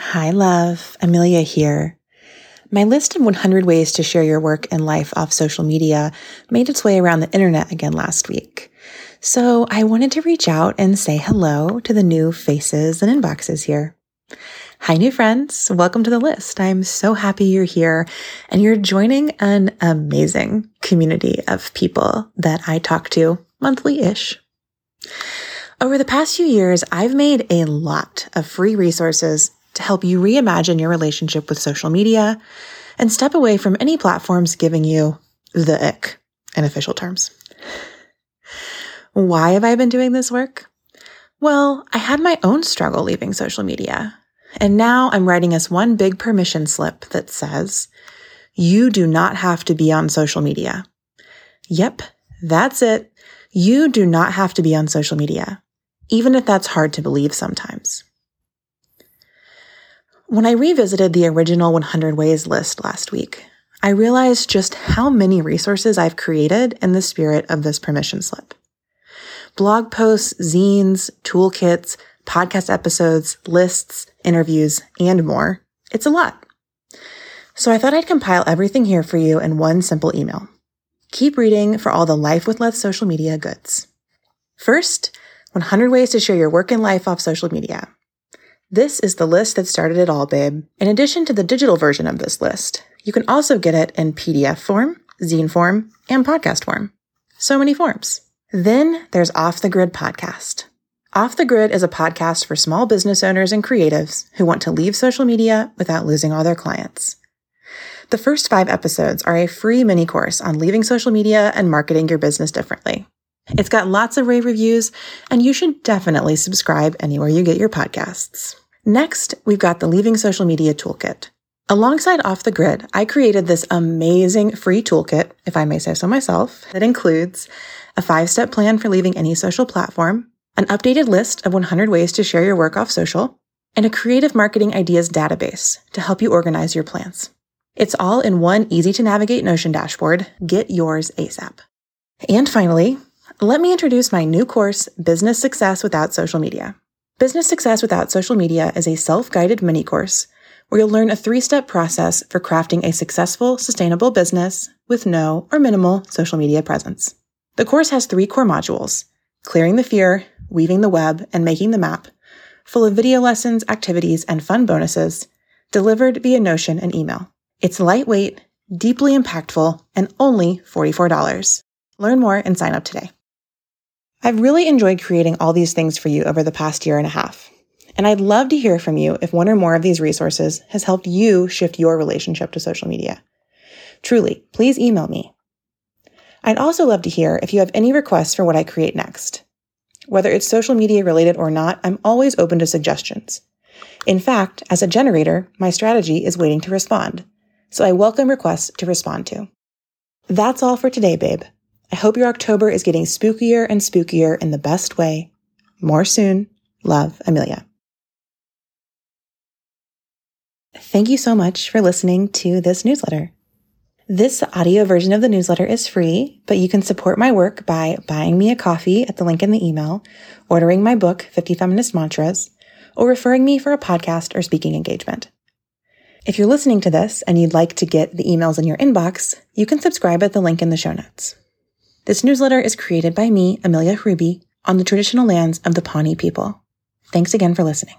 Hi, love. Amelia here. My list of 100 ways to share your work and life off social media made its way around the internet again last week. So I wanted to reach out and say hello to the new faces and inboxes here. Hi, new friends. Welcome to the list. I'm so happy you're here and you're joining an amazing community of people that I talk to monthly ish. Over the past few years, I've made a lot of free resources to help you reimagine your relationship with social media and step away from any platforms giving you the ick in official terms. Why have I been doing this work? Well, I had my own struggle leaving social media. And now I'm writing us one big permission slip that says, you do not have to be on social media. Yep, that's it. You do not have to be on social media, even if that's hard to believe sometimes. When I revisited the original 100 Ways list last week, I realized just how many resources I've created in the spirit of this permission slip. Blog posts, zines, toolkits, podcast episodes, lists, interviews, and more. It's a lot. So I thought I'd compile everything here for you in one simple email. Keep reading for all the Life with Less social media goods. First, 100 ways to share your work and life off social media. This is the list that started it all, babe. In addition to the digital version of this list, you can also get it in PDF form, zine form, and podcast form. So many forms. Then there's Off the Grid Podcast. Off the Grid is a podcast for small business owners and creatives who want to leave social media without losing all their clients. The first five episodes are a free mini course on leaving social media and marketing your business differently. It's got lots of rave reviews, and you should definitely subscribe anywhere you get your podcasts. Next, we've got the Leaving Social Media Toolkit. Alongside Off the Grid, I created this amazing free toolkit, if I may say so myself, that includes a five step plan for leaving any social platform, an updated list of 100 ways to share your work off social, and a creative marketing ideas database to help you organize your plans. It's all in one easy to navigate Notion dashboard. Get yours ASAP. And finally, let me introduce my new course, Business Success Without Social Media. Business Success Without Social Media is a self guided mini course where you'll learn a three step process for crafting a successful, sustainable business with no or minimal social media presence. The course has three core modules clearing the fear, weaving the web, and making the map, full of video lessons, activities, and fun bonuses delivered via Notion and email. It's lightweight, deeply impactful, and only $44. Learn more and sign up today. I've really enjoyed creating all these things for you over the past year and a half. And I'd love to hear from you if one or more of these resources has helped you shift your relationship to social media. Truly, please email me. I'd also love to hear if you have any requests for what I create next. Whether it's social media related or not, I'm always open to suggestions. In fact, as a generator, my strategy is waiting to respond. So I welcome requests to respond to. That's all for today, babe. I hope your October is getting spookier and spookier in the best way. More soon. Love, Amelia. Thank you so much for listening to this newsletter. This audio version of the newsletter is free, but you can support my work by buying me a coffee at the link in the email, ordering my book, 50 Feminist Mantras, or referring me for a podcast or speaking engagement. If you're listening to this and you'd like to get the emails in your inbox, you can subscribe at the link in the show notes. This newsletter is created by me, Amelia Hruby, on the traditional lands of the Pawnee people. Thanks again for listening.